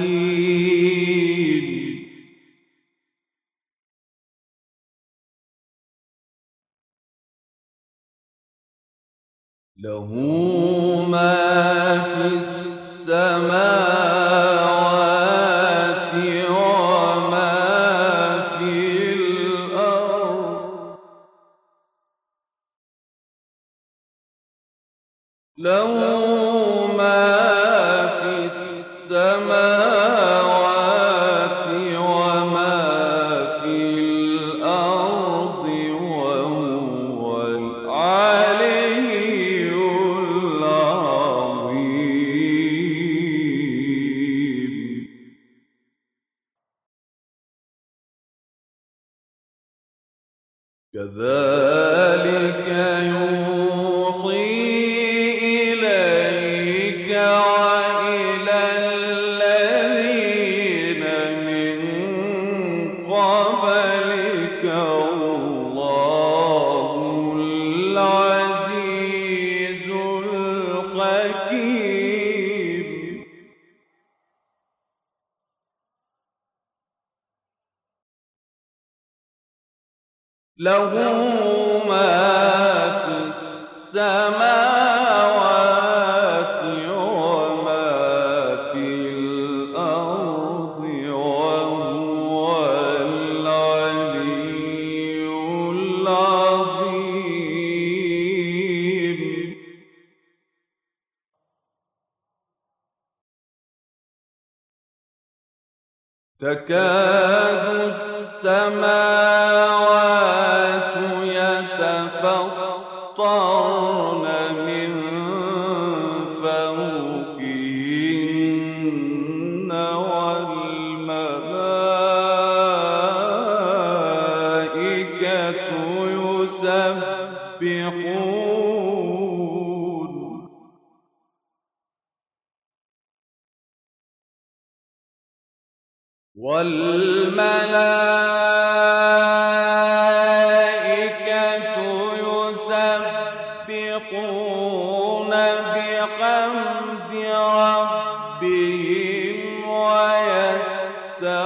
الحكيم له ما في السماوات وما في الأرض. له له ما في السماوات وما في الأرض وهو العلي العظيم. تكاد السماوات يتفطرن من فوقهن والملائكة يسبحون. والملائكة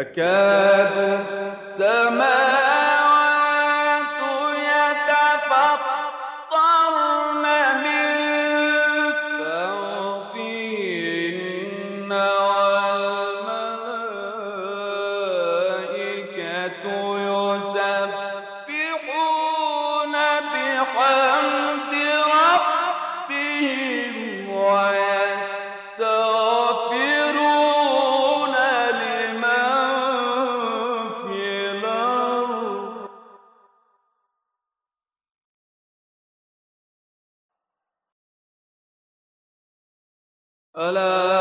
يكاد السماوات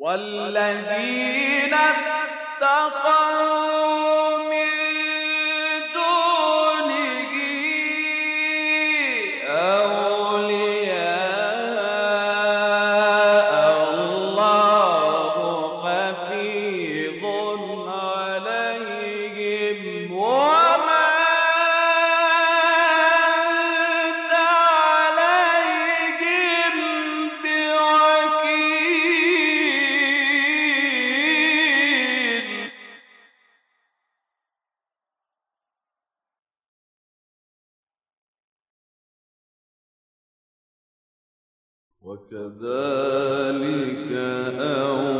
والذين اتقوا وكذلك أو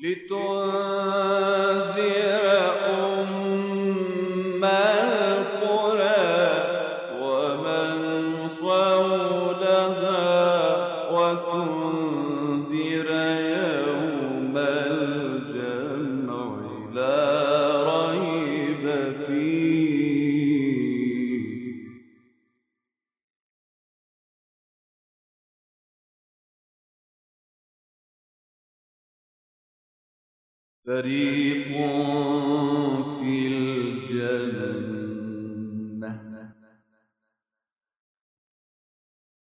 لتنذر فريق في الجنة.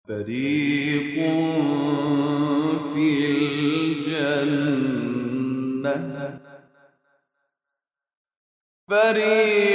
فريق في الجنة. فريق